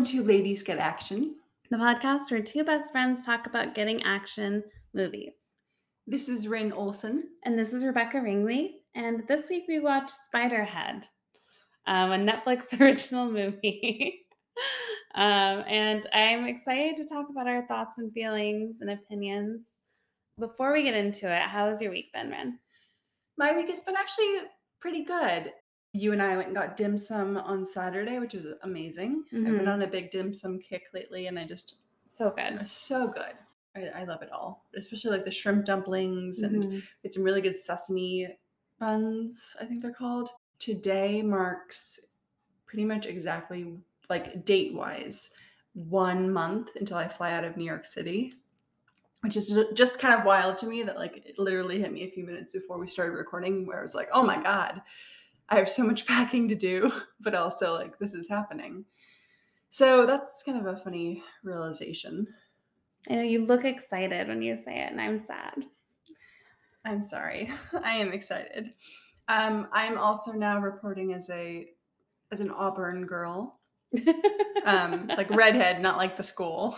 Welcome to Ladies Get Action. the podcast where two best friends talk about getting action movies. This is Rin Olson. And this is Rebecca Ringley. And this week we watched Spiderhead, um, a Netflix original movie. um, and I'm excited to talk about our thoughts and feelings and opinions. Before we get into it, how has your week been, Ren? My week has been actually pretty good. You and I went and got dim sum on Saturday, which was amazing. I've been on a big dim sum kick lately, and I just So good. it's so good. I, I love it all, especially like the shrimp dumplings, and Mhm. it's some really good sesame buns. I think they're called. Today marks pretty much exactly like date wise one month until I fly out of New York City, which is just kind of wild to me that like it literally hit me a few minutes before we started recording, where I was like, oh my god, I have so much packing to do, but also like this is happening. So that's kind of a funny realization. I know you look excited when you say it, and I'm sad. I'm sorry. I am excited. Um, I'm also now reporting as a as an Auburn girl, um, like redhead, not like the school.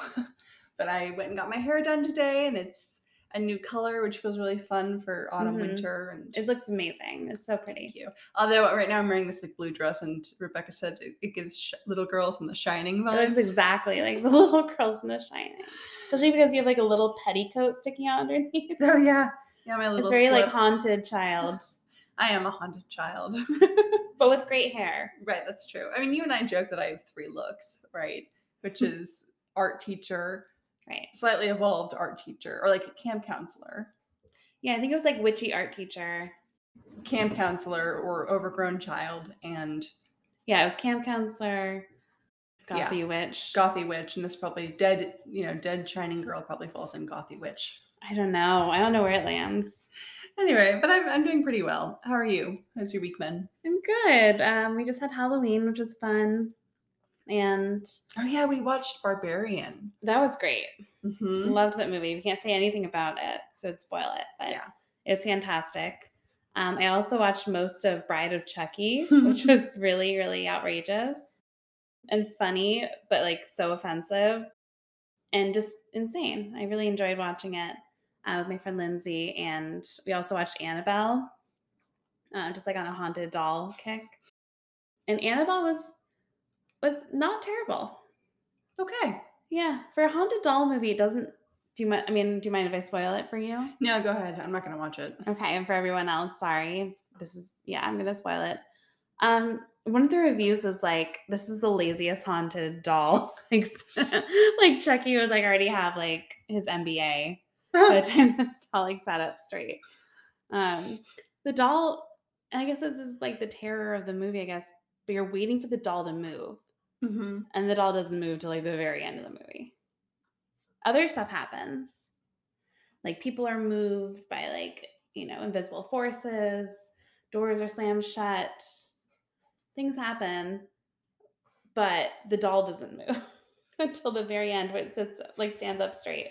but I went and got my hair done today, and it's a new color, which feels really fun for autumn, Mhm. winter, and it looks amazing. It's so pretty. thank you. Although right now I'm wearing this like blue dress, and Rebecca said it, it gives sh- little girls in The Shining It vibes. looks exactly like the little girls in The Shining, especially because you have like a little petticoat sticking out underneath. Oh yeah, yeah. My little It's very like haunted child, I am a haunted child. but with great hair. Right, that's true. I mean, you and I joke that I have three looks, right? Which is art teacher, Right. slightly evolved art teacher, or like camp counselor, Yeah, I think it was like witchy art teacher. camp counselor, or overgrown child, and Yeah, it was camp counselor, Yeah. gothy witch. gothy witch. And this probably dead, you know, dead shining girl probably falls in gothy witch. I don't know. I don't know where it lands. Anyway, but I'm, I'm doing pretty well. How are you? How's your week been? I'm good. Um, we just had Halloween, which was fun, and Oh yeah, we watched Barbarian. that was great. Mm-hmm. Loved that movie. We can't say anything about it, so it'd spoil it. But Yeah. it's fantastic. Um, I also watched most of Bride of Chucky, which was really, really outrageous and funny, but like so offensive and just insane. I really enjoyed watching it uh, with my friend Lindsay, and we also watched Annabelle, uh, just like on a haunted doll kick. And Annabelle was was not terrible. Okay. Yeah, for a haunted doll movie, it doesn't. Do you mind? I mean, do you mind if I spoil it for you? No, go ahead. I'm not gonna watch it. Okay, and for everyone else, sorry. This is yeah, I'm gonna spoil it. Um, one of the reviews was like, "This is the laziest haunted doll." like, like Chucky was like already have like his MBA by the time this doll like sat up straight. Um, the doll, I guess this is like the terror of the movie, I guess. But you're waiting for the doll to move, mm-hmm. and the doll doesn't move till like the very end of the movie. Other stuff happens. Like people are moved by like, you know, invisible forces, doors are slammed shut, things happen, but the doll doesn't move until the very end where it sits like stands up straight.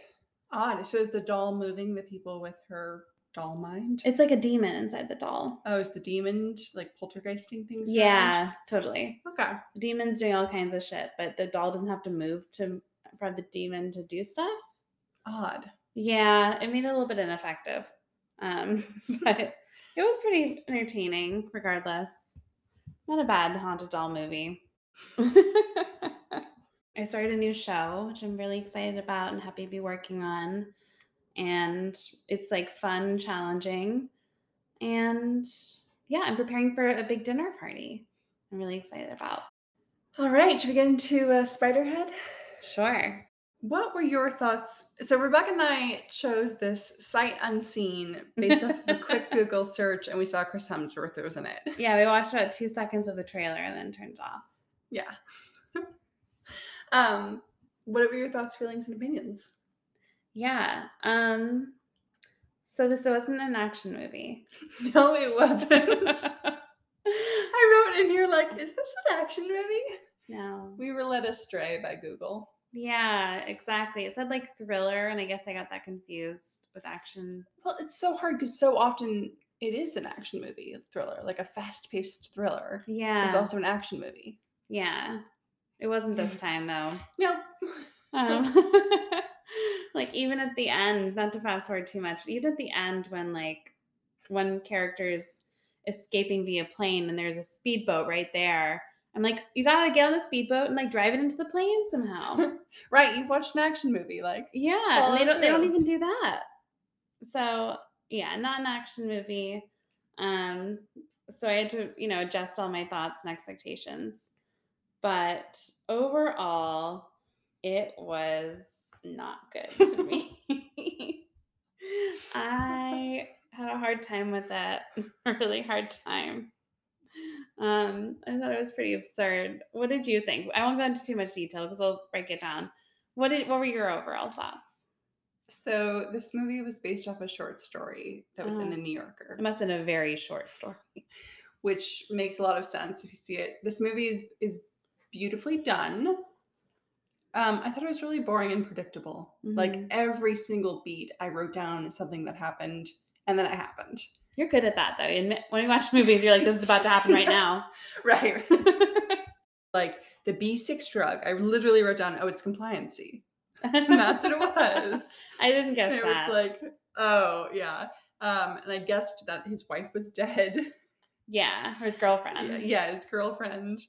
Odd. So is the doll moving the people with her doll mind? It's like a demon inside the doll. Oh, is the demon like poltergeisting things? around? Yeah, totally. Okay. The demon's doing all kinds of shit, but the doll doesn't have to move to for the demon to do stuff. Odd. Yeah, it made it a little bit ineffective. Um, but it was pretty entertaining regardless. Not a bad haunted doll movie. I started a new show, which I'm really excited about and happy to be working on. And it's like fun, challenging. And yeah, I'm preparing for a big dinner party. I'm really excited about. All right. Should we get into uh, Spiderhead? Sure. What were your thoughts? So Rebecca and I chose this sight unseen based off of a quick Google search, and we saw Chris Hemsworth was in it. Yeah, we watched about two seconds of the trailer and then turned it off. Yeah. um, what were your thoughts, feelings, and opinions? Yeah. Um so this wasn't an action movie. No, it wasn't. I wrote in here like, is this an action movie? no. We were led astray by Google. Yeah, exactly. It said like thriller, and I guess I got that confused with action. Well, it's so hard because so often it is an action movie, a thriller, like a fast-paced thriller Yeah. It's also an action movie. yeah. It wasn't this time though. No. Um, like even at the end, not to fast forward too much, even at the end when like one character is escaping via plane and there's a speedboat right there. I'm like, you gotta get on the speedboat and like drive it into the plane somehow. right, you've watched an action movie, like yeah, and they don't they don't even do that. So yeah, not an action movie. Um, so I had to, you know, adjust all my thoughts and expectations. But overall, it was not good to me. I had a hard time with that. A really hard time. Um, I thought it was pretty absurd. What did you think? I won't go into too much detail because we'll break it down. What did what were your overall thoughts? So this movie was based off a short story that was in Oh. the New Yorker, It must have been a very short story. which makes a lot of sense if you see it. This movie is is beautifully done. Um, I thought it was really boring and predictable. Like Mhm. every single beat, I wrote down something that happened, and then it happened. You're good at that though. And when you watch movies, you're like, this is about to happen right now. Right. like the B6 drug, I literally wrote down, oh, it's compliancy. And that's what it was. I didn't guess And it that. was like, oh yeah. Um, and I guessed that his wife was dead. yeah, or his yeah, girlfriend. yeah, his girlfriend.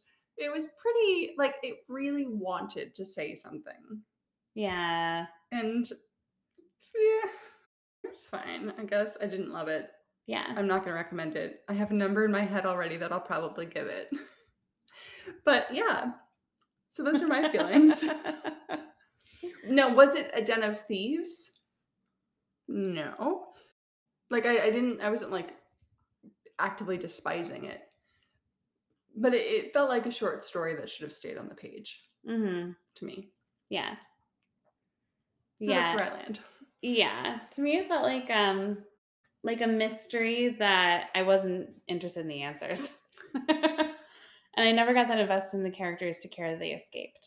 It was pretty like it really wanted to say something. Yeah. And yeah, it was fine. I guess I didn't love it. Yeah. I'm not gonna recommend it. I have a number in my head already that I'll probably give it. But yeah. So those are my feelings. No, was it a den of thieves? No. Like I, I didn't I wasn't like actively despising it. But it, it felt like a short story that should have stayed on the page hmm to me. Yeah. So yeah. that's where I land. Yeah. To me it felt like um like a mystery that I wasn't interested in the answers. and I never got that invested in the characters to care that they escaped.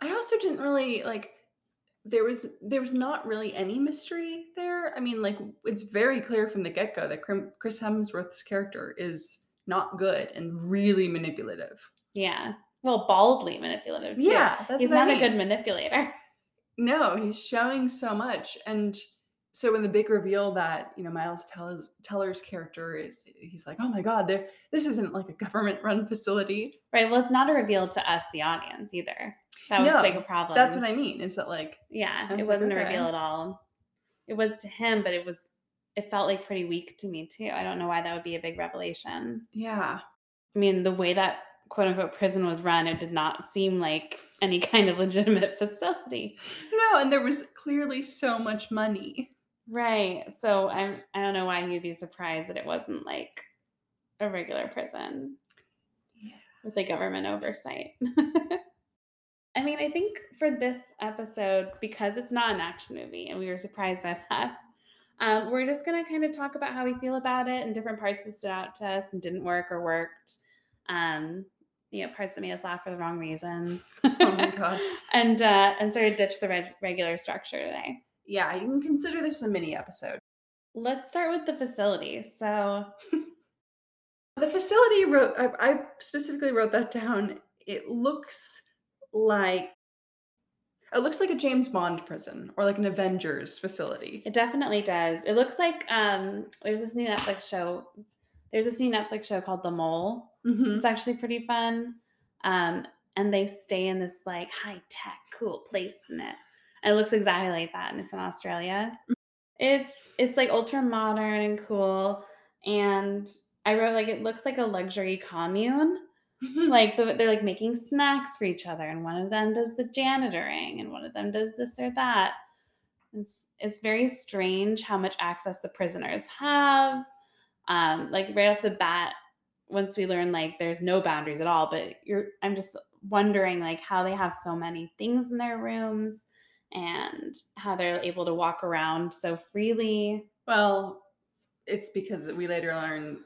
I also didn't really like there was there was not really any mystery there. I mean, like it's very clear from the get-go that Chris Hemsworth's character is not good and really manipulative. Yeah. Well, baldly manipulative too. Yeah, He's what I not a good manipulator. No, he's showing so much. And so when the big reveal that, you know, Miles Teller's, Teller's character is, he's like, oh my God, there, this isn't like a government run facility. Right. Well, it's not a reveal to us, the audience, either. That was No, like a problem. That's what I mean, is that like, Yeah, it was like, wasn't a reveal at all. It was to him, but it was it felt like pretty weak to me too. I don't know why that would be a big revelation. yeah, I mean, the way that quote unquote prison was run, it did not seem like any kind of legitimate facility. no, and there was clearly so much money. Right. So I'm I don't know why he'd be surprised that it wasn't like a regular prison. Yeah. With a government oversight. I mean, I think for this episode, because it's not an action movie and we were surprised by that, um, we're just going to kind of talk about how we feel about it and different parts that stood out to us and didn't work or worked. Um, you know, parts that made us laugh for the wrong reasons. Oh my God. and, uh, and sort of ditch the reg- regular structure today. Yeah, you can consider this a mini episode. Let's start with the facility. So, The facility wrote, I, I specifically wrote that down. It looks like, it looks like a James Bond prison or like an Avengers facility. It definitely does. It looks like um there's this new Netflix show. There's this new Netflix show called The Mole. Mhm. It's actually pretty fun. Um and they stay in this like high tech cool place in it. And it looks exactly like that and it's in Australia. It's it's like ultra modern and cool and I wrote like it looks like a luxury commune like the, they're like making snacks for each other and one of them does the janitoring and one of them does this or that. It's it's very strange how much access the prisoners have. Um like right off the bat once we learn like there's no boundaries at all but you're i'm just wondering like how they have so many things in their rooms and how they're able to walk around so freely. Well, it's because we later learn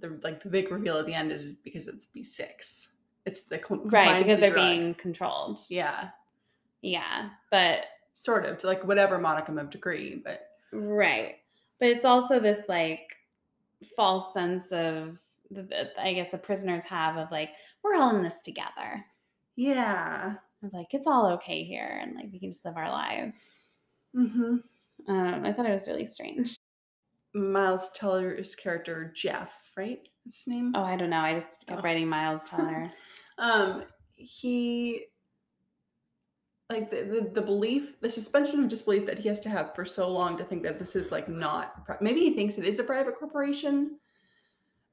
the like the big reveal at the end is because it's B6. It's the cl- right because they're drug. being controlled yeah, yeah but sort of to like whatever modicum of degree, but Right. But it's also this like false sense of, I guess, the prisoners have of like, we're all in this together. Yeah. Of like, it's all okay here and like we can just live our lives. Mm-hmm. Um, I thought it was really strange. Miles Teller's character Jeff, right? That's his name. Oh, I don't know. I just kept Oh. writing Miles Teller. Um, he like the, the the belief, the suspension of disbelief that he has to have for so long to think that this is like not. Maybe he thinks it is a private corporation.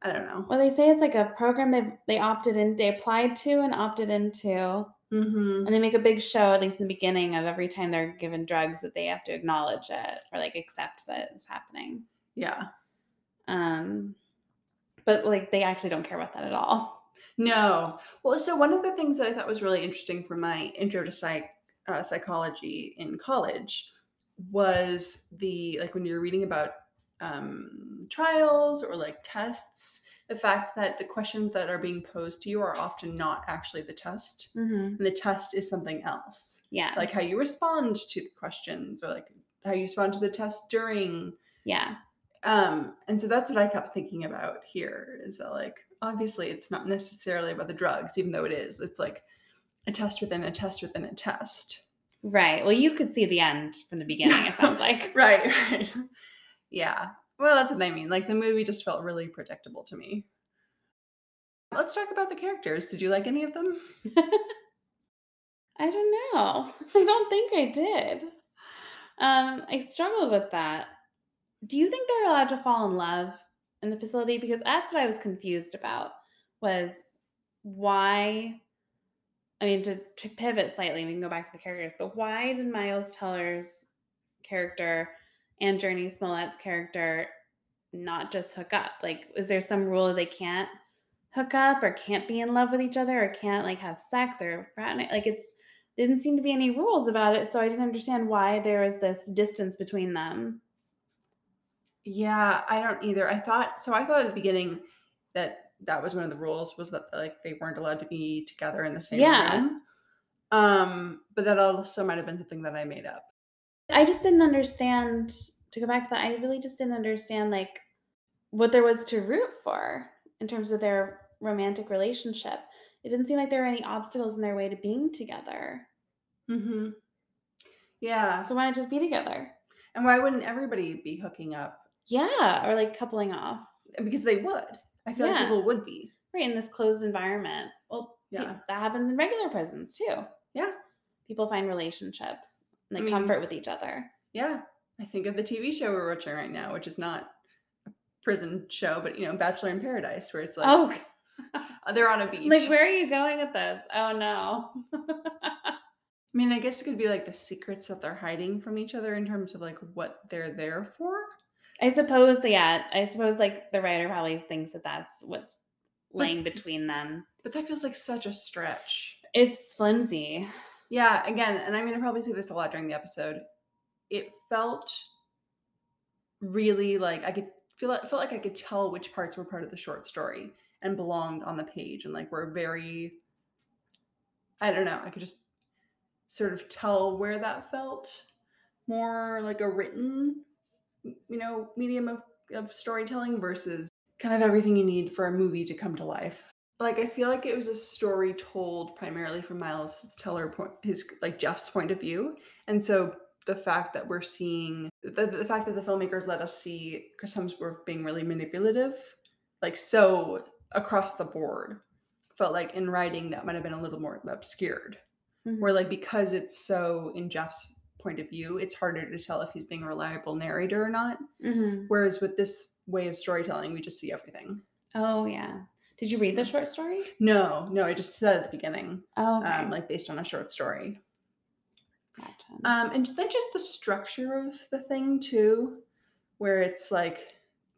I don't know. well, they say it's like a program they they opted in, they applied to and opted into, Mm-hmm. and they make a big show at least in the beginning of every time they're given drugs that they have to acknowledge it or like accept that it's happening. Yeah. Um, but like they actually don't care about that at all. No. Well, so one of the things that I thought was really interesting for my intro to psych uh, psychology in college was the like when you're reading about um, trials or like tests, the fact that the questions that are being posed to you are often not actually the test, Mm-hmm. and the test is something else, Yeah, like how you respond to the questions or like how you respond to the test during yeah, um, and so that's what I kept thinking about here is that like obviously it's not necessarily about the drugs, even though it is. It's like a test within a test within a test. right. Well, you could see the end from the beginning. It sounds like. Right, right. Yeah. Well, that's what I mean. Like the movie just felt really predictable to me. Let's talk about the characters. Did you like any of them? I don't know. I don't think I did. Um, I struggled with that. Do you think they're allowed to fall in love in the facility? Because that's what I was confused about. Was why? I mean, to, to pivot slightly, we can go back to the characters. But why did Miles Teller's character and Jurnee Smollett's character not just hook up? Like, is there some rule that they can't hook up or can't be in love with each other or can't like have sex or? Like, it's didn't seem to be any rules about it, so I didn't understand why there was this distance between them. Yeah, I don't either. I thought so. I thought at the beginning that that was one of the rules was that like they weren't allowed to be together in the same Yeah. room. Um, but that also might have been something that I made up. I just didn't understand. To go back to that, I really just didn't understand like what there was to root for in terms of their romantic relationship. It didn't seem like there were any obstacles in their way to being together. Mm-hmm. Yeah. So why not just be together? And why wouldn't everybody be hooking up? Yeah, or like coupling off. Because they would. I feel like Yeah. people would be. Right in this closed environment. Well, pe- Yeah. that happens in regular prisons too. Yeah. People find relationships, like I mean- comfort with each other. Yeah. I think of the TV show we're watching right now, which is not a prison show, but you know, Bachelor in Paradise, where it's like oh, they're on a beach. like where are you going with this? Oh no. I mean, I guess it could be like the secrets that they're hiding from each other in terms of like what they're there for. I suppose, yeah. I suppose like the writer probably thinks that that's what's laying between them. But that feels like such a stretch. It's flimsy. Yeah, again, and I'm gonna probably say this a lot during the episode. It felt really like I could feel it felt like I could tell which parts were part of the short story and belonged on the page and like were very I don't know, I could just sort of tell where that felt more like a written you know medium of, of storytelling versus kind of everything you need for a movie to come to life like I feel like it was a story told primarily from Miles Teller point his like Jeff's point of view. And so the fact that we're seeing the, the fact that the filmmakers let us see Chris Hemsworth being really manipulative, like so across the board, felt like in writing that might have been a little more obscured. Mhm. Where like because it's so in Jeff's point of view, it's harder to tell if he's being a reliable narrator or not. Mhm. Whereas with this way of storytelling, we just see everything. Oh yeah. Did you read the short story? No, no, I just said at the beginning. Oh, okay. um, like based on a short story. Gotcha. Um, and then just the structure of the thing too, where it's like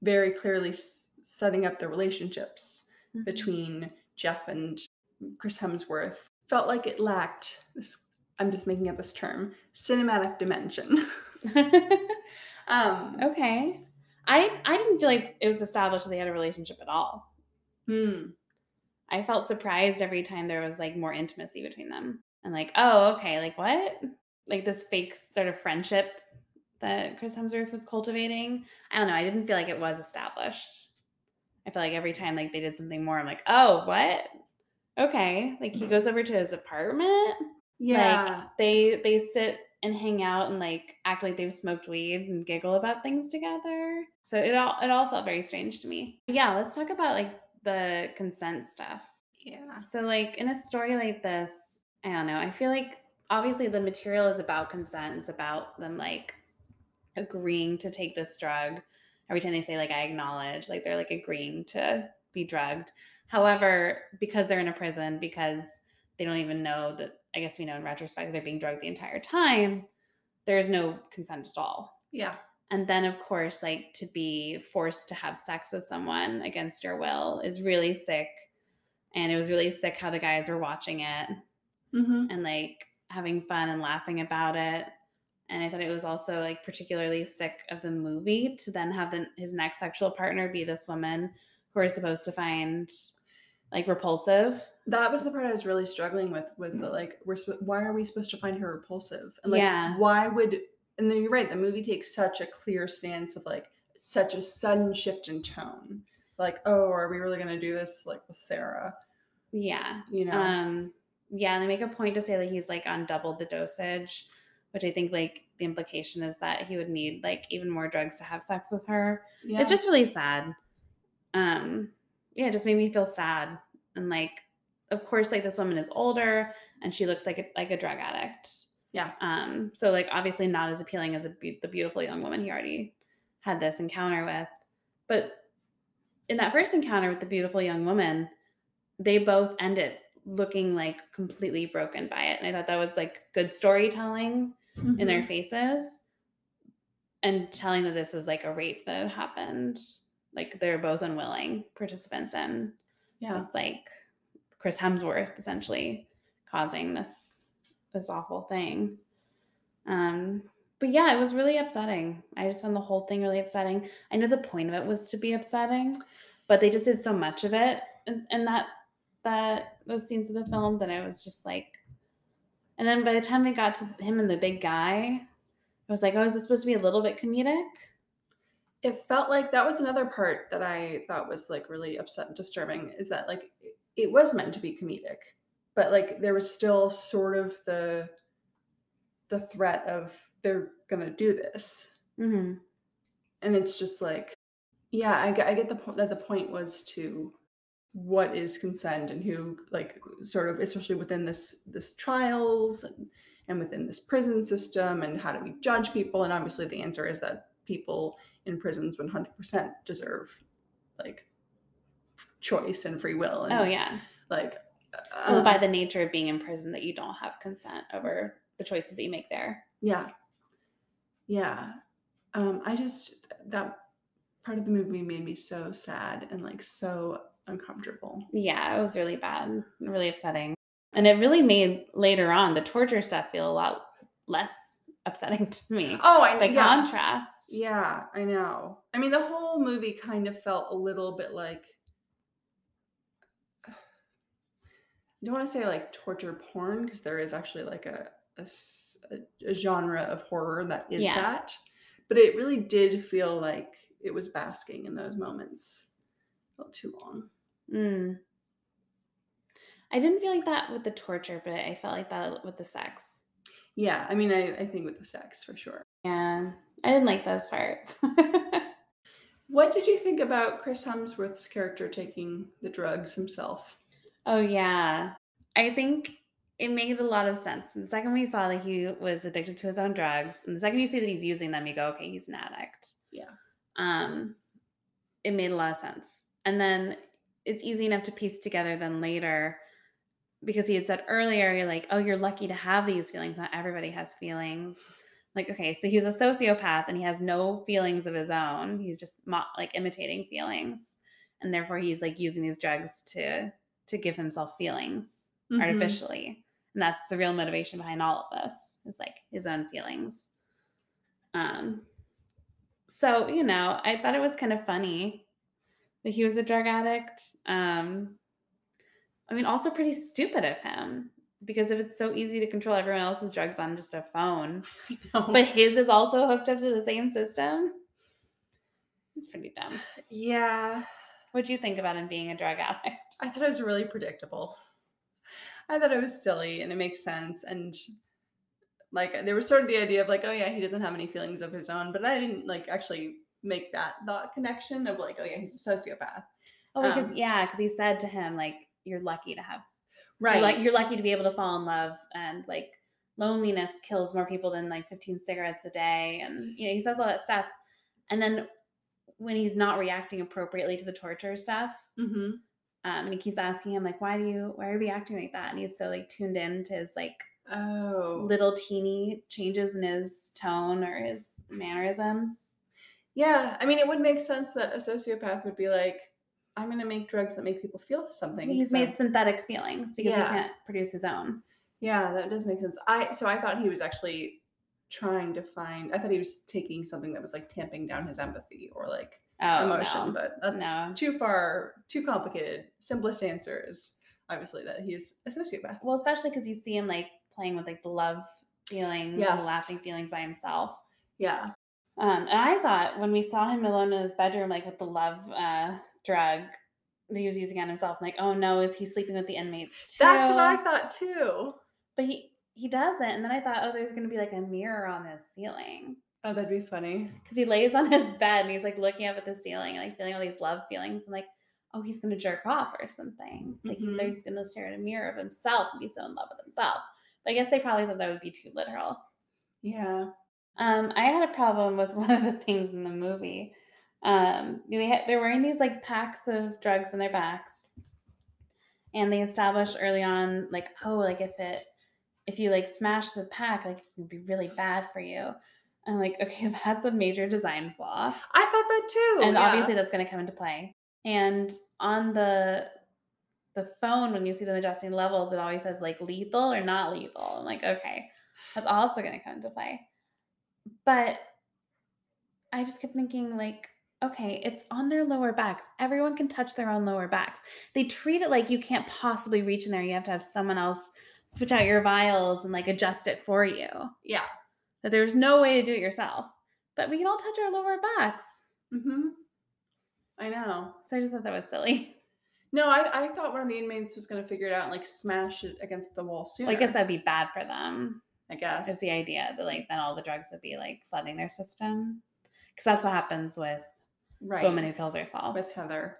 very clearly s- setting up the relationships Mhm. between Jeff and Chris Hemsworth felt like it lacked this. I'm just making up this term, cinematic dimension. um, okay. I I didn't feel like it was established that they had a relationship at all. hmm, I felt surprised every time there was like more intimacy between them. And like, oh, okay, like what? Like this fake sort of friendship that Chris Hemsworth was cultivating. I don't know. I didn't feel like it was established. I feel like every time like they did something more, I'm like, oh, what? Okay, like he goes over to his apartment. Yeah. Like they they sit and hang out and like act like they've smoked weed and giggle about things together. So it all it all felt very strange to me. Yeah, let's talk about like the consent stuff. yeah. So like in a story like this, I don't know. I feel like obviously the material is about consent. It's about them like agreeing to take this drug. Every time they say like I acknowledge, like they're like agreeing to be drugged. However, because they're in a prison, because they don't even know that I guess we know in retrospect they're being drugged the entire time, there is no consent at all. Yeah. And then of course, like to be forced to have sex with someone against your will is really sick. And it was really sick how the guys were watching it Mm-hmm. and like having fun and laughing about it. And I thought it was also like particularly sick of the movie to then have the, his next sexual partner be this woman who are supposed to find like repulsive. That was the part I was really struggling with. Was that like we're sp- why are we supposed to find her repulsive? And like Yeah. why would? And then you're right. The movie takes such a clear stance of like such a sudden shift in tone. Like, oh, are we really gonna do this like with Sarah? Yeah. You know? Um, yeah, and they make a point to say that he's like on double the dosage, which I think like the implication is that he would need like even more drugs to have sex with her. yeah. It's just really sad. Um, yeah, it just made me feel sad and like, of course, like this woman is older and she looks like a, like a drug addict. Yeah. Um, so like obviously not as appealing as a be- the beautiful young woman he already had this encounter with, but in that first encounter with the beautiful young woman, they both ended looking like completely broken by it, and I thought that was like good storytelling in their Mhm. faces and telling that this was like a rape that happened. Like they're both unwilling participants in yeah. this like Chris Hemsworth essentially causing this this awful thing. Um but yeah, it was really upsetting. I just found the whole thing really upsetting. I know the point of it was to be upsetting, but they just did so much of it and, and that that those scenes of the film that I was just like and then by the time we got to him and the big guy, I was like, oh, is this supposed to be a little bit comedic? It felt like that was another part that I thought was like really upset and disturbing. Is that like it- was meant to be comedic, but like there was still sort of the the threat of they're gonna do this. Mm-hmm. and it's just like yeah i, get- I get the point that the point was to what is consent and who like sort of especially within this this trials and, and within this prison system and how do we judge people and obviously the answer is that people in prisons 100% deserve like choice and free will and Oh yeah. like Well, um, by the nature of being in prison, that you don't have consent over the choices that you make there. yeah yeah um i just that part of the movie made me so sad and like so uncomfortable Yeah, it was really bad, really upsetting, and it really made later on the torture stuff feel a lot less upsetting to me. oh i By yeah. contrast, yeah i know i mean the whole movie kind of felt a little bit like I don't want to say like torture porn because there is actually like a a genre of horror that is Yeah. that, but it really did feel like it was basking in those moments. Felt too long. Mm. I didn't feel like that with the torture, but I felt like that with the sex. Yeah, I mean, I, I think with the sex for sure. Yeah, I didn't like those parts. What did you think about Chris Hemsworth's character taking the drugs himself? oh yeah, I think it made a lot of sense. And the second we saw that he was addicted to his own drugs, and the second you see that he's using them, you go, okay, he's an addict. Yeah. Um, it made a lot of sense. And then it's easy enough to piece together then later because he had said earlier, you're like, oh, you're lucky to have these feelings. Not everybody has feelings. Like, okay, so he's a sociopath and he has no feelings of his own. He's just mo- like imitating feelings, and therefore he's like using these drugs to to give himself feelings Mhm. artificially, and that's the real motivation behind all of this is like his own feelings. Um, so you know, I thought it was kind of funny that he was a drug addict. Um, I mean, also pretty stupid of him because if it's so easy to control everyone else's drugs on just a phone, but his is also hooked up to the same system, it's pretty dumb. yeah, What'd you think about him being a drug addict? I thought it was really predictable. I thought it was silly and it makes sense. And like there was sort of the idea of like, oh yeah, he doesn't have any feelings of his own, but I didn't like actually make that thought connection of like, oh yeah, he's a sociopath. Oh, because Um, yeah, because he said to him like, "You're lucky to have Right. You're like you're lucky to be able to fall in love and like loneliness kills more people than like 15 cigarettes a day and you know he says all that stuff and then when he's not reacting appropriately to the torture stuff hmm um, and he keeps asking him like why do you why are you reacting like that and he's so like tuned in to his like Oh. little teeny changes in his tone or his mannerisms Yeah. I mean, it would make sense that a sociopath would be like, I'm going to make drugs that make people feel something. he's so- made synthetic feelings because Yeah. he can't produce his own Yeah, that does make sense. I so I thought he was actually trying to find. I thought he was taking something that was like tamping down his empathy or like oh emotion, no. but that's No. too far, too complicated. Simplest answer is obviously that he's a sociopath. Well, especially because you see him like playing with like the love feelings, and Yes. the lasting feelings by himself. Yeah. Um, and I thought when we saw him alone in his bedroom, like with the love uh, drug that he was using on himself, I'm like, oh no, is he sleeping with the inmates too? That's what I thought too. But he he doesn't. And then I thought, oh, there's gonna be like a mirror on his ceiling Oh, that'd be funny. because he lays on his bed and he's like looking up at the ceiling and like feeling all these love feelings and like. Oh, he's gonna jerk off or something. Like Mhm. he's gonna stare at a mirror of himself and be so in love with himself. But I guess they probably thought that would be too literal. Yeah. Um, I had a problem with one of the things in the movie. Um, they had, they're wearing these like packs of drugs in their backs, and they established early on like, oh, like if it if you like smash the pack, like it would be really bad for you. I'm like, okay, that's a major design flaw, I thought that too. and yeah. obviously that's going to come into play. And on the the phone, when you see them adjusting levels, it always says like lethal or not lethal. I'm like, okay, that's also going to come into play. But I just kept thinking, like, okay, it's on their lower backs. Everyone can touch their own lower backs. They treat it like you can't possibly reach in there. You have to have someone else switch out your vials and like adjust it for you. yeah. That there's no way to do it yourself. But we can all touch our lower backs. Mm-hmm. I know. So I just thought that was silly. No, I, I thought one of the inmates was going to figure it out and like smash it against the wall sooner. Well, I guess that'd be bad for them. I guess. Is the idea that like then all the drugs would be like flooding their system. Because that's what happens with right. woman who kills herself. with Heather.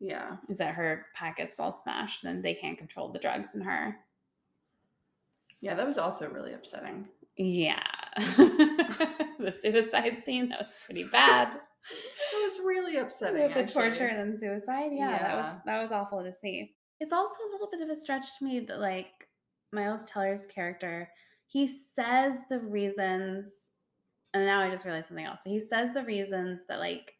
Yeah. is that her packets all smashed and they can't control the drugs in her. Yeah, that was also really upsetting. Yeah. the suicide scene, that was pretty bad. It was really upsetting. With the actually. torture and then suicide. Yeah, that was that was awful to see. It's also a little bit of a stretch to me that like Miles Teller's character, he says the reasons and now I just realized something else. But he says the reasons that like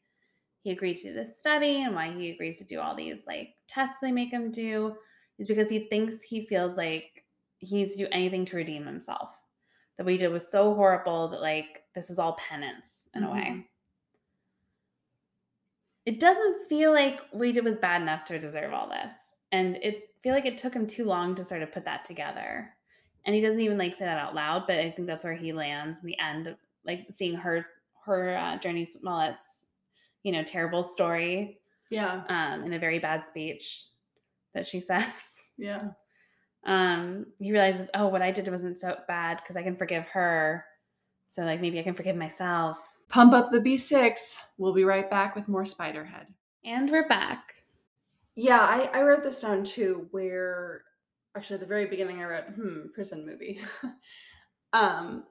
he agreed to do this study and why he agrees to do all these like tests they make him do is because he thinks he feels like he needs to do anything to redeem himself. That what he did was so horrible that like this is all penance in a way. Mhm. It doesn't feel like what he did was bad enough to deserve all this. And it feel like it took him too long to sort of put that together. And he doesn't even like say that out loud, but I think that's where he lands in the end of like seeing her her uh, Jurnee Smollett's, you know, terrible story Yeah. um, in a very bad speech that she says. Yeah. Um, he realizes, oh, what I did wasn't so bad because I can forgive her. So like maybe I can forgive myself. Pump up the B6. We'll be right back with more Spiderhead. And we're back. Yeah, I, I wrote this down too, where actually at the very beginning I wrote, hmm, prison movie. um,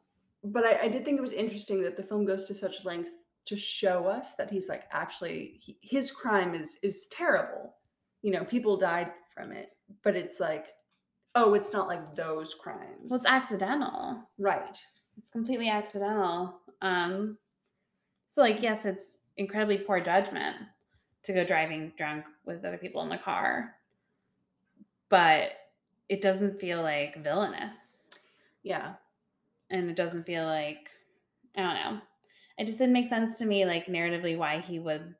but I, I did think it was interesting that the film goes to such length to show us that he's like actually he, his crime is is terrible. You know, people died from it, but it's like, oh, it's not like those crimes. Well, it's accidental. right. It's completely accidental. Um, so like, yes, it's incredibly poor judgment to go driving drunk with other people in the car, but it doesn't feel like villainous, Yeah. And it doesn't feel like I don't know. It just didn't make sense to me, like narratively, why he would,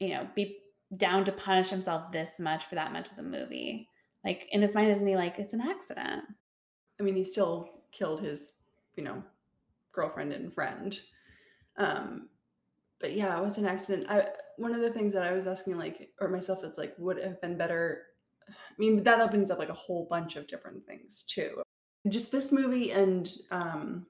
you know, be down to punish himself this much for that much of the movie. Like in his mind, isn't he like it's an accident? I mean, he still killed his, you know, girlfriend and friend. Um, but yeah, it was an accident. I one of the things that I was asking, like, or myself, it's like, would have been better I mean, that opens up like a whole bunch of different things too. Just this movie and um,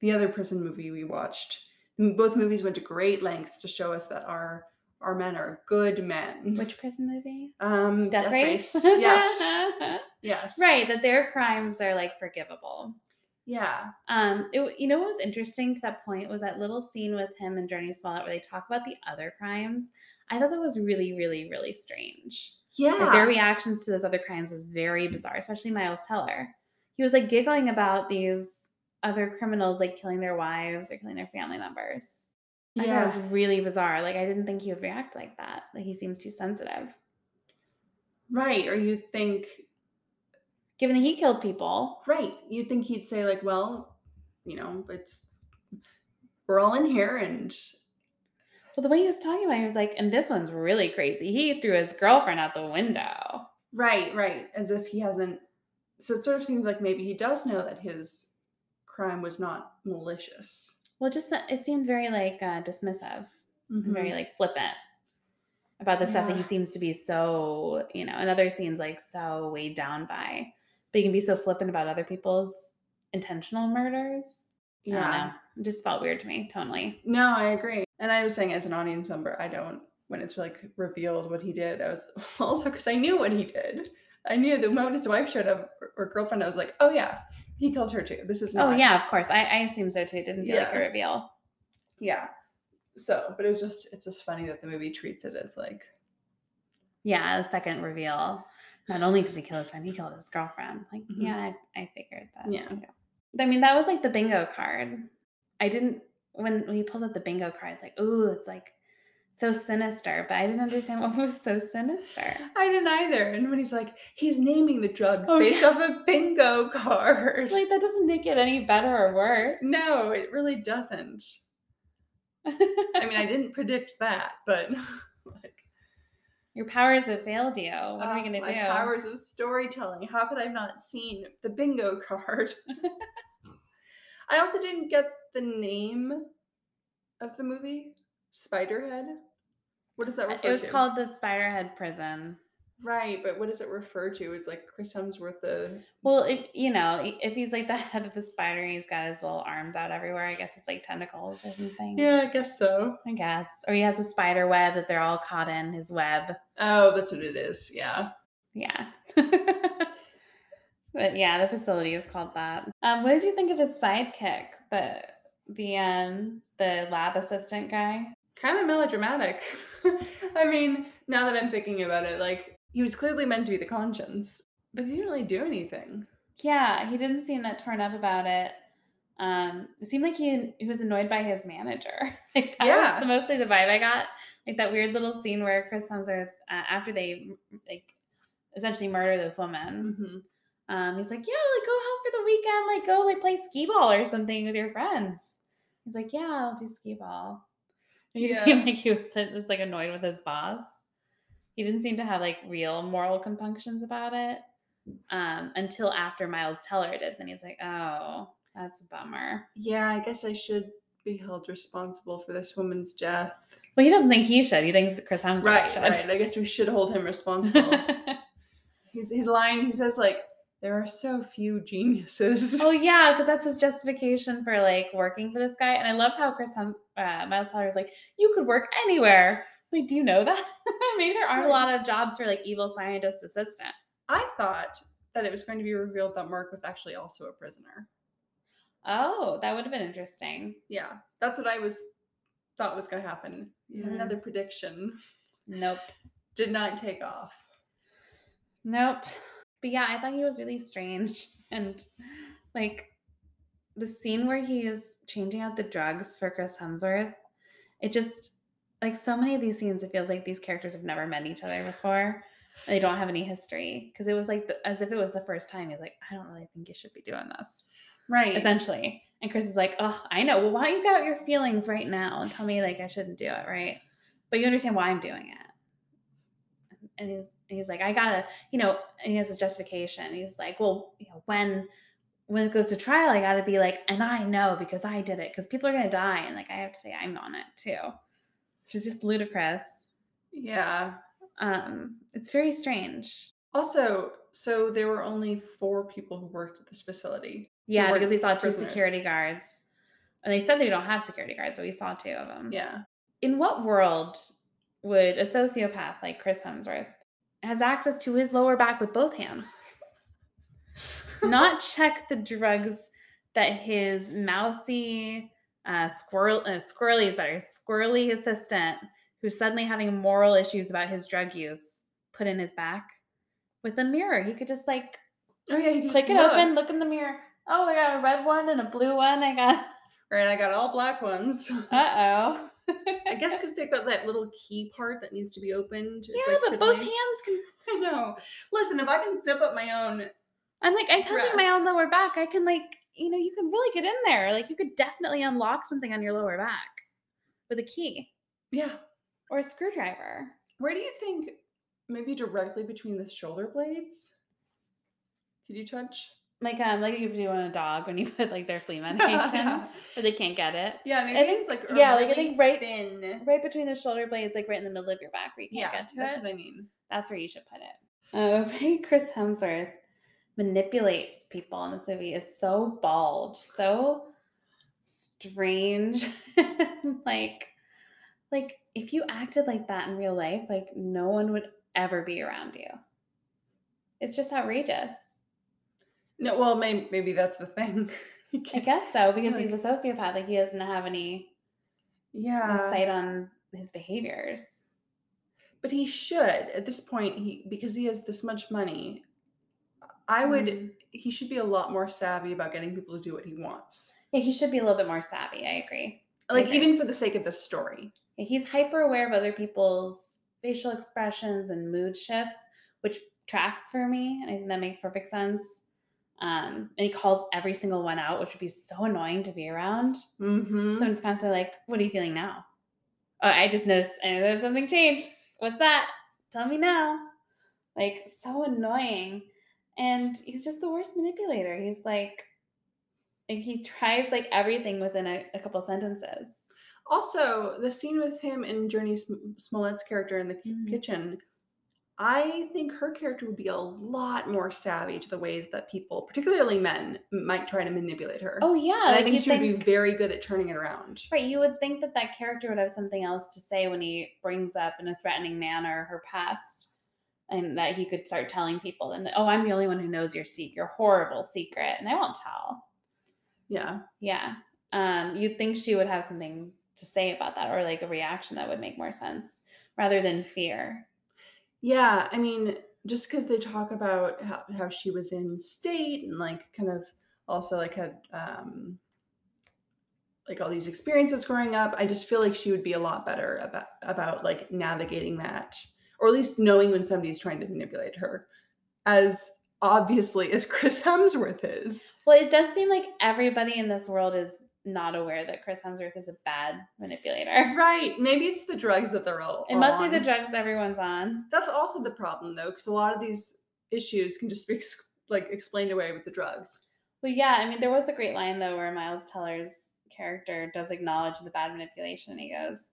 the other prison movie we watched. Both movies went to great lengths to show us that our our men are good men. Which prison movie? Um, Death, Race. yes. yes. Right, that their crimes are like forgivable. Yeah. Um, it, you know what was interesting to that point was that little scene with him and Jurnee Smollett where they talk about the other crimes. I thought that was really, really, really strange. Yeah. Like their reactions to those other crimes was very bizarre, especially Miles Teller. He was like giggling about these other criminals like killing their wives or killing their family members. I thought it was really bizarre. Like I didn't think he would react like that. Like he seems too sensitive. Right. Or you think Given that he killed people. right, You'd think he'd say like, well, you know, it's we're all in here and Well, the way he was talking about it, he was like, and this one's really crazy. He threw his girlfriend out the window. right, right, as if he hasn't so it sort of seems like maybe he does know that his crime was not malicious. Well, just that- it seemed very like uh, dismissive, and very like flippant about the stuff that he seems to be so, you know, in other scenes like so weighed down by. But he can be so flippant about other people's intentional murders. Yeah. know. It just felt weird to me, totally. No, I agree. And I was saying as an audience member, I don't when it's like revealed what he did, I was also because I knew what he did. I knew the moment his wife showed up or, or girlfriend, I was like, oh yeah, he killed her too. This is Oh yeah, of course. I, I assume so too. It didn't feel like a reveal. Yeah. So, but it was just it's just funny that the movie treats it as like Yeah, the second reveal. Not only did he kill his friend, he killed his girlfriend. Like, Mhm. yeah, I, I figured that. Yeah. too. I mean, that was like the bingo card. I didn't when when he pulls out the bingo card, it's like, ooh, it's like so sinister. But I didn't understand what was so sinister. I didn't either. And when he's like, he's naming the drugs Oh, based yeah. off a bingo card. Like that doesn't make it any better or worse. no, it really doesn't. I mean, I didn't predict that, but like Your powers have failed you. What are we Ah, gonna do? my powers of storytelling. How could I have not seen the bingo card? I also didn't get the name of the movie, Spiderhead. What does that refer Uh, it was to? called the Spiderhead Prison. right, but what does it refer to? Is like Chris Hemsworth the Well, if you know, if he's like the head of the spider, and he's got his little arms out everywhere. I guess it's like tentacles or something. Yeah, I guess so. I guess. Or he has a spider web that they're all caught in his web. Oh, that's what it is. Yeah. Yeah. but yeah, the facility is called that. Um, what did you think of his sidekick? The the um the lab assistant guy? Kind of melodramatic. I mean, now that I'm thinking about it, like he was clearly meant to be the conscience, but he didn't really do anything. Yeah, he didn't seem that torn up about it. Um, it seemed like he he was annoyed by his manager. like that Yeah. was the mostly the vibe I got. Like that weird little scene where Chris Hemsworth, uh, after they like essentially murder this woman, Mhm. um, he's like, "Yeah, like go out for the weekend, like go like play skee ball or something with your friends." He's like, "Yeah, I'll do skee ball." He just Yeah. seemed like he was just like annoyed with his boss. He didn't seem to have like real moral compunctions about it um, until after Miles Teller did. Then he's like, "Oh, that's a bummer." Yeah, I guess I should be held responsible for this woman's death. Well, he doesn't think he should. He thinks Chris Hemsworth Right, should. right. I guess we should hold him responsible. he's he's lying. He says like there are so few geniuses. oh yeah, because that's his justification for like working for this guy. And I love how Chris Hem- uh, Miles Teller is like, "You could work anywhere." Like, do you know that? Maybe there aren't a lot of jobs for like evil scientist assistant. I thought that it was going to be revealed that Mark was actually also a prisoner. Oh, that would have been interesting. Yeah, that's what I was thought was going to happen. Mhm. Another prediction Nope. did not take off. Nope. But yeah, I thought he was really strange. And like the scene where he is changing out the drugs for Chris Hemsworth, it just like so many of these scenes, it feels like these characters have never met each other before. They don't have any history because it was like the, as if it was the first time. He's like, I don't really think you should be doing this, Right. essentially. And Chris is like, Oh, I know. Well, why don't you get out your feelings right now and tell me like I shouldn't do it, right? But you understand why I'm doing it and he's he's like, I gotta, you know, and he has his justification. He's like, well, you know, when when it goes to trial, I gotta be like, and I know because I did it, because people are gonna die, and like I have to say I'm on it too, which is just ludicrous. Yeah. Um, it's very strange. Also, so there were only four people who worked at this facility. Yeah, because we saw two prisoners. security guards. And they said they don't have security guards, so we saw two of them. Yeah. In what world would a sociopath like Chris Hemsworth has access to his lower back with both hands? Not check the drugs that his mousy, uh, squirrel, uh, squirrely is better, squirrely assistant who's suddenly having moral issues about his drug use put in his back with a mirror. He could just like Oh yeah, click it open, look in the mirror. Oh, I got a red one and a blue one. I got. Right, I got all black ones. Uh oh. I guess because they've got that little key part that needs to be opened. It's, Yeah, like, but both hands can. I know. Listen, if I can zip up my own, I'm like, I'm touching my own lower back. I can like, you know, you can really get in there. Like, you could definitely unlock something on your lower back with a key yeah. or a screwdriver. Where do you think? Maybe directly between the shoulder blades. Could you touch? Like, um, like you do on a dog when you put like their flea medication, yeah. or they can't get it. Yeah, maybe think- it's like yeah, like, I think right- thin. Right between the shoulder blades, like right in the middle of your back where you can't Yeah, get to it. that's it. what I mean. That's where you should put it. The way Chris Hemsworth manipulates people in this movie is so bald, so strange. like, like if you acted like that in real life, like no one would ever be around you. It's just outrageous. No, well, maybe maybe that's the thing. I guess so because Like- he's a sociopath. Like he doesn't have any yeah, sight on his behaviors. but he should at this point. He because he has this much money. I would. Mm. He should be a lot more savvy about getting people to do what he wants. Yeah, he should be a little bit more savvy. I agree. Like agree. even for the sake of the story. Yeah, He's hyper aware of other people's facial expressions and mood shifts, which tracks for me. And I think that makes perfect sense. Um, and he calls every single one out, which would be so annoying to be around. Mm-hmm. So it's constantly like, what are you feeling now? Oh, I just noticed I there's something changed. What's that? Tell me now. Like, so annoying. And he's just the worst manipulator. He's like, like he tries like everything within a, a couple sentences. Also, the scene with him and Jurnee Sm- Smollett's character in the Mhm. kitchen, I think her character would be a lot more savvy to the ways that people, particularly men, might try to manipulate her. Oh yeah, and I like think she would be very good at turning it around. Right, you would think that that character would have something else to say when he brings up in a threatening manner her past, and that he could start telling people, and oh, I'm the only one who knows your secret, your horrible secret, and I won't tell. Yeah. Yeah, um, you'd think she would have something to say about that, or like a reaction that would make more sense, rather than fear. Yeah. I mean, just because they talk about how, how she was in state and like kind of also like had um like all these experiences growing up, I just feel like she would be a lot better about about like navigating that, or at least knowing when somebody's trying to manipulate her, as obviously as Chris Hemsworth is. Well, it does seem like everybody in this world is not aware that Chris Hemsworth is a bad manipulator. Right. Maybe it's the drugs that they're all. It must be the drugs everyone's on. That's also the problem, though, because a lot of these issues can just be ex- like explained away with the drugs. Well, yeah, I mean, there was a great line though where Miles Teller's character does acknowledge the bad manipulation, and he goes,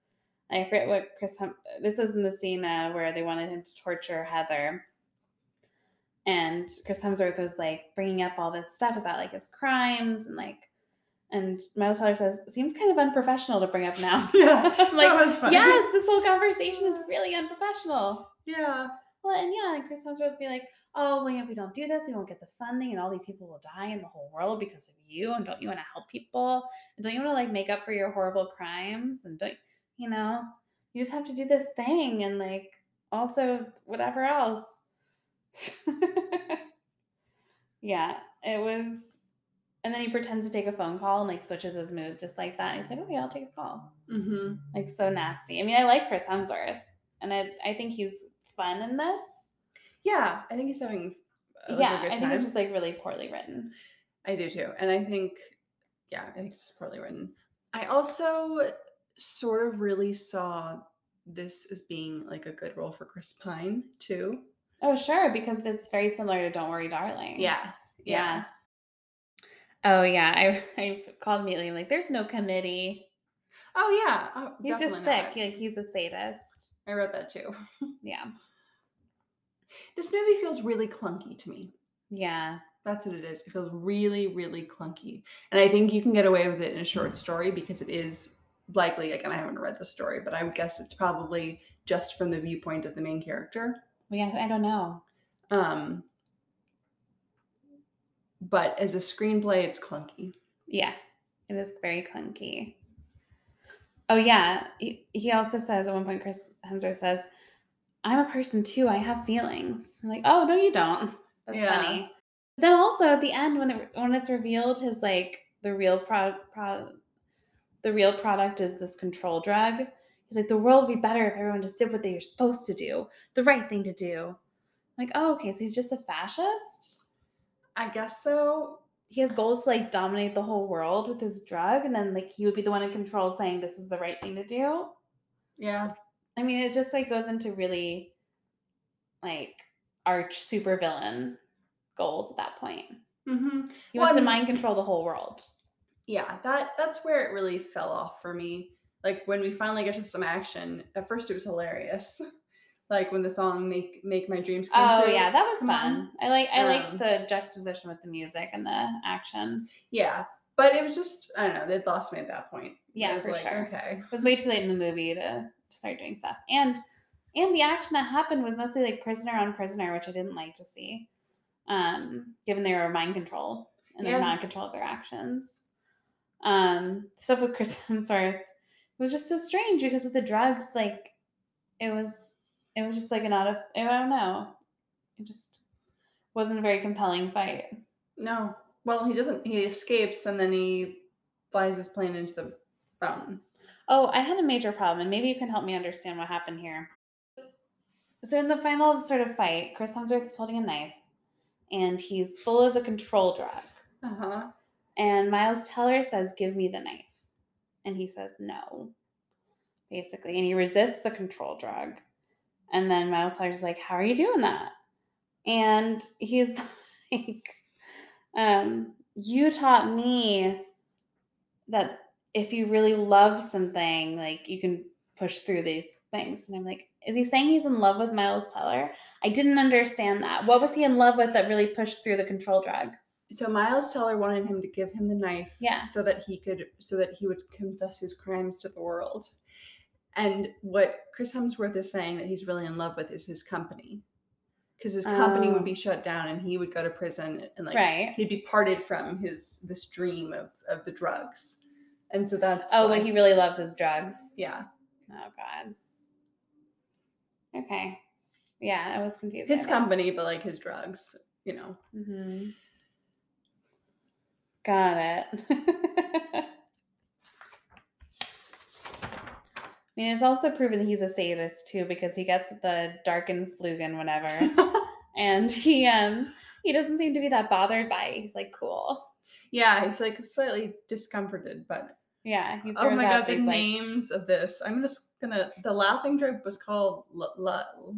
"I forget what Chris. Hem- this was in the scene uh, where they wanted him to torture Heather, and Chris Hemsworth was like bringing up all this stuff about like his crimes and like." And Miles Teller says, "Seems kind of unprofessional to bring up now." Yeah, I'm like, that was funny. yes, this whole conversation is really unprofessional. Yeah. Well, and yeah, and Chris Hemsworth would be like, oh, well, if we don't do this, we won't get the funding, and all these people will die in the whole world because of you. And don't you want to help people? And don't you want to like make up for your horrible crimes? And don't you know? You just have to do this thing, and like also whatever else. yeah, it was. And then he pretends to take a phone call and like switches his mood just like that. And he's like, okay, I'll take a call Mm-hmm. like so nasty. I mean, I like Chris Hemsworth, and I I think he's fun in this. Yeah, I think he's having uh, like, yeah, a good I think it's just like really poorly written. I do too. And I think, yeah, I think it's just poorly written. I also sort of really saw this as being like a good role for Chris Pine too. Oh, sure, because it's very similar to Don't Worry, Darling. Yeah. yeah. Oh yeah, I I called immediately. I'm like, there's no committee. Oh yeah. Oh, He's just definitely sick. not. Like he's a sadist. I wrote that too. Yeah. This movie feels really clunky to me. Yeah. That's what it is. It feels really, really clunky. And I think you can get away with it in a short story because it is likely, again, I haven't read the story, but I would guess it's probably just from the viewpoint of the main character. Well, yeah, I don't know. Um, but as a screenplay, it's clunky. Yeah, it is very clunky. Oh yeah, he, he also says at one point, Chris Hemsworth says, "I'm a person too. I have feelings." I'm like, "Oh no, you don't." That's Yeah. funny. But then also at the end, when it when it's revealed, his like the real pro, pro the real product is this control drug. He's like, "The world would be better if everyone just did what they were supposed to do, the right thing to do." I'm like, oh, okay, so he's just a fascist I guess so. he has goals to like dominate the whole world with his drug and then like he would be the one in control saying this is the right thing to do Yeah. i mean it just like goes into really like arch super villain goals at that point Mm-hmm. he Well, I wants to mind control the whole world Yeah, that that's where it really fell off for me. Like when we finally get to some action, at first it was hilarious. like when the song "Make Make My Dreams Come oh True." Oh yeah that was fun i like i liked Um, the juxtaposition with the music and the action Yeah, but it was just I don't know. They'd lost me at that point. Yeah, for like, sure. Okay. it was way too late in the movie to, to start doing stuff and and the action that happened was mostly like prisoner on prisoner which i didn't like to see um given they were mind control and they're Yeah. not in control of their actions um stuff with chris hemsworth was just so strange because of the drugs like it was it was just like an out of i don't know it just wasn't a very compelling fight No. Well, he doesn't. He escapes and then he flies his plane into the fountain. Oh, I had a major problem, and maybe you can help me understand what happened here. So, in the final sort of fight, Chris Hemsworth is holding a knife, and he's full of the control drug. Uh huh. And Miles Teller says, "Give me the knife," and he says, "No," basically, and he resists the control drug. And then Miles Teller's like, "How are you doing that?" And he's like, um, "You taught me that if you really love something, like you can push through these things." And I'm like, "Is he saying he's in love with Miles Teller?" I didn't understand that. What was he in love with that really pushed through the control drug? So Miles Teller wanted him to give him the knife, Yeah. so that he could, so that he would confess his crimes to the world. And what Chris Hemsworth is saying that he's really in love with is his company, because his company Oh. would be shut down and he would go to prison and like right. he'd be parted from his this dream of of the drugs, and so that's Oh, but he really loves his drugs. yeah Oh God. Okay. Yeah, I was confused. his company, but like his drugs, you know. hmm Got it. I mean, it's also proven that he's a sadist too because he gets the darkened flugen whenever, and he um he doesn't seem to be that bothered by it. He's like cool. yeah, he's like slightly discomforted, but Yeah, he oh my god, the like names of this. I'm just gonna. The laughing joke was called. L- L-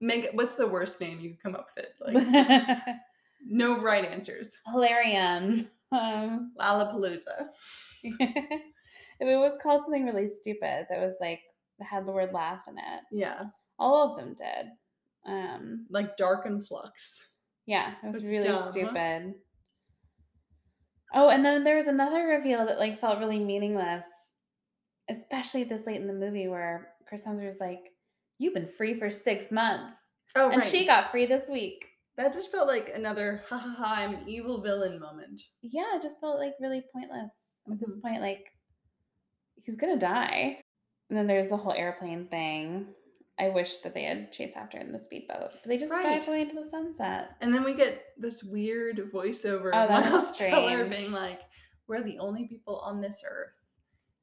Make what's the worst name you could come up with? It like no right answers. Hilarium. Um, Lollapalooza. It was called something really stupid that was like had the word laugh in it, Yeah, all of them did. Um, like Darkenfloxx. yeah, it was That's really dumb. stupid. Oh, and then there was another reveal that like felt really meaningless, especially this late in the movie where Chris Hemsworth was like, "You've been free for six months, Oh, and right. she got free this week." that just felt like another ha ha ha I'm an evil villain moment. Yeah, it just felt like really pointless at this Mhm. point. Like he's gonna die. And then there's the whole airplane thing. I wish that they had chased after in the speedboat, but they just Right. drive away into the sunset. And then we get this weird voiceover Oh, of that Miles Teller strange. being like, "We're the only people on this earth,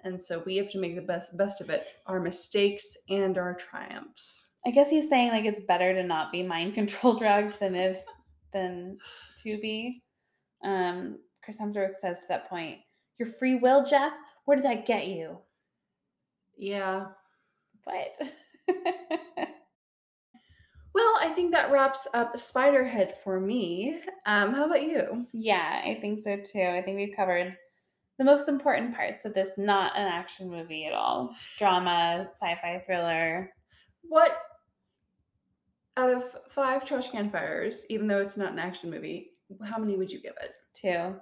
and so we have to make the best best of it. Our mistakes and our triumphs." I guess he's saying like it's better to not be mind control drugged than if than to be. Um, Chris Hemsworth says to that point, "Your free will, Jeff. Where did that get you?" Yeah. But. Well, I think that wraps up Spiderhead for me. Um, how about you? yeah, I think so too. I think we've covered the most important parts of this not an action movie at all. Drama, sci-fi thriller. What Out of five trash can fires, even though it's not an action movie, how many would you give it? Two.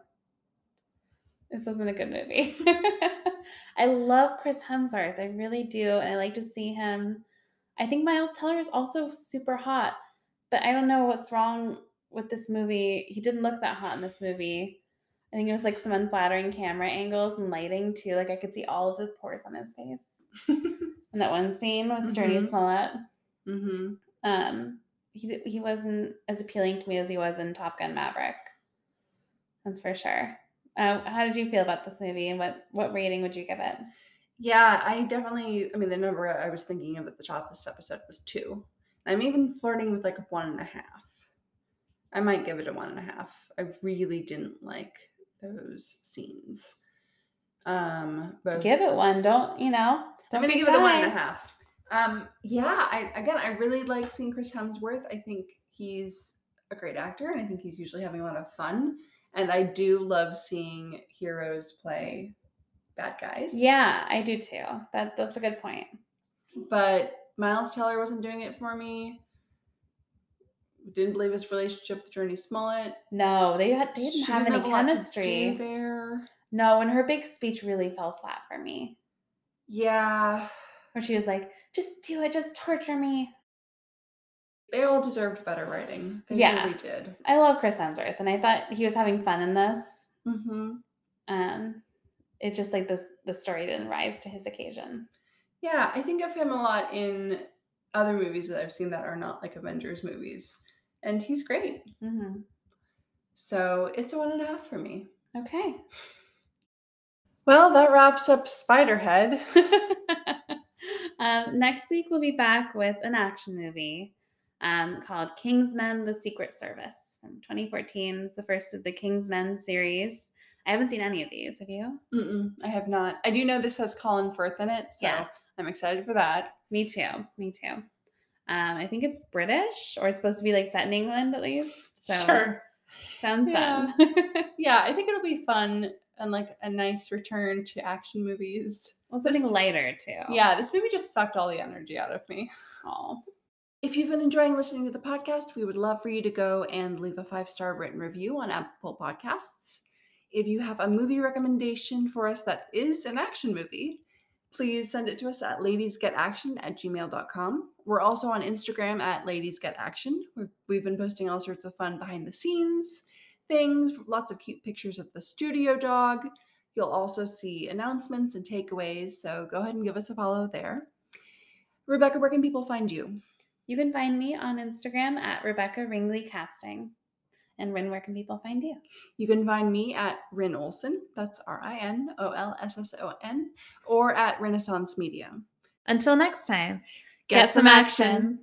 This isn't a good movie. I love Chris Hemsworth. I really do. And I like to see him. I think Miles Teller is also super hot, but I don't know what's wrong with this movie. He didn't look that hot in this movie. I think it was like some unflattering camera angles and lighting too. Like I could see all of the pores on his face. in that one scene with Jurnee Mhm. Smollett. mm-hmm. Um, he he wasn't as appealing to me as he was in Top Gun Maverick. That's for sure. Uh, how did you feel about this movie, and what what rating would you give it? Yeah, I definitely. I mean, the number I was thinking of at the top of this episode was two. I'm even flirting with like a one and a half. I might give it a one and a half. I really didn't like those scenes. Um, both Give it one. Don't you know? I'm Don't gonna be give it a one and a shy. Um, yeah, I again, I really like seeing Chris Hemsworth. I think he's a great actor, and I think he's usually having a lot of fun. And I do love seeing heroes play bad guys. Yeah, I do too. That that's a good point. but Miles Teller wasn't doing it for me. Didn't believe his relationship with Jurnee Smollett. No, they had they didn't She have any a lot to do chemistry. there. No, and her big speech really fell flat for me. Yeah, Where she was like, "Just do it. Just torture me." They all deserved better writing. They Yeah. really did. I love Chris Hemsworth, and I thought he was having fun in this. hmm Um, it's just like this the story didn't rise to his occasion. Yeah, I think of him a lot in other movies that I've seen that are not like Avengers movies, and he's great. hmm So it's a one and a half for me. Okay. Well, that wraps up Spiderhead. um, next week we'll be back with an action movie um, called Kingsman: The Secret Service from 2014. It's the first of the Kingsman series. I haven't seen any of these. Have you? Mm-mm, I have not. I do know this has Colin Firth in it, so Yeah. I'm excited for that. Me too. Me too. Um, I think it's British or it's supposed to be like set in England at least. So Sure. sounds Yeah. fun. Yeah, I think it'll be fun and like a nice return to action movies. well, something This- lighter too. Yeah, this movie just sucked all the energy out of me. Oh, If you've been enjoying listening to the podcast, we would love for you to go and leave a five star written review on Apple Podcasts. If you have a movie recommendation for us that is an action movie, please send it to us at ladiesgetaction at gmail.com. We're also on Instagram at ladiesgetaction. We've, been posting all sorts of fun behind the scenes things, lots of cute pictures of the studio dog. You'll also see announcements and takeaways, so go ahead and give us a follow there. Rebecca, where can people find you? You can find me on Instagram at Rebecca Ringley Casting. And Rin, where can people find you? You can find me at Rin Olsson, that's R I N O L S S O N, or at Renaissance Media. Until next time, Get some action.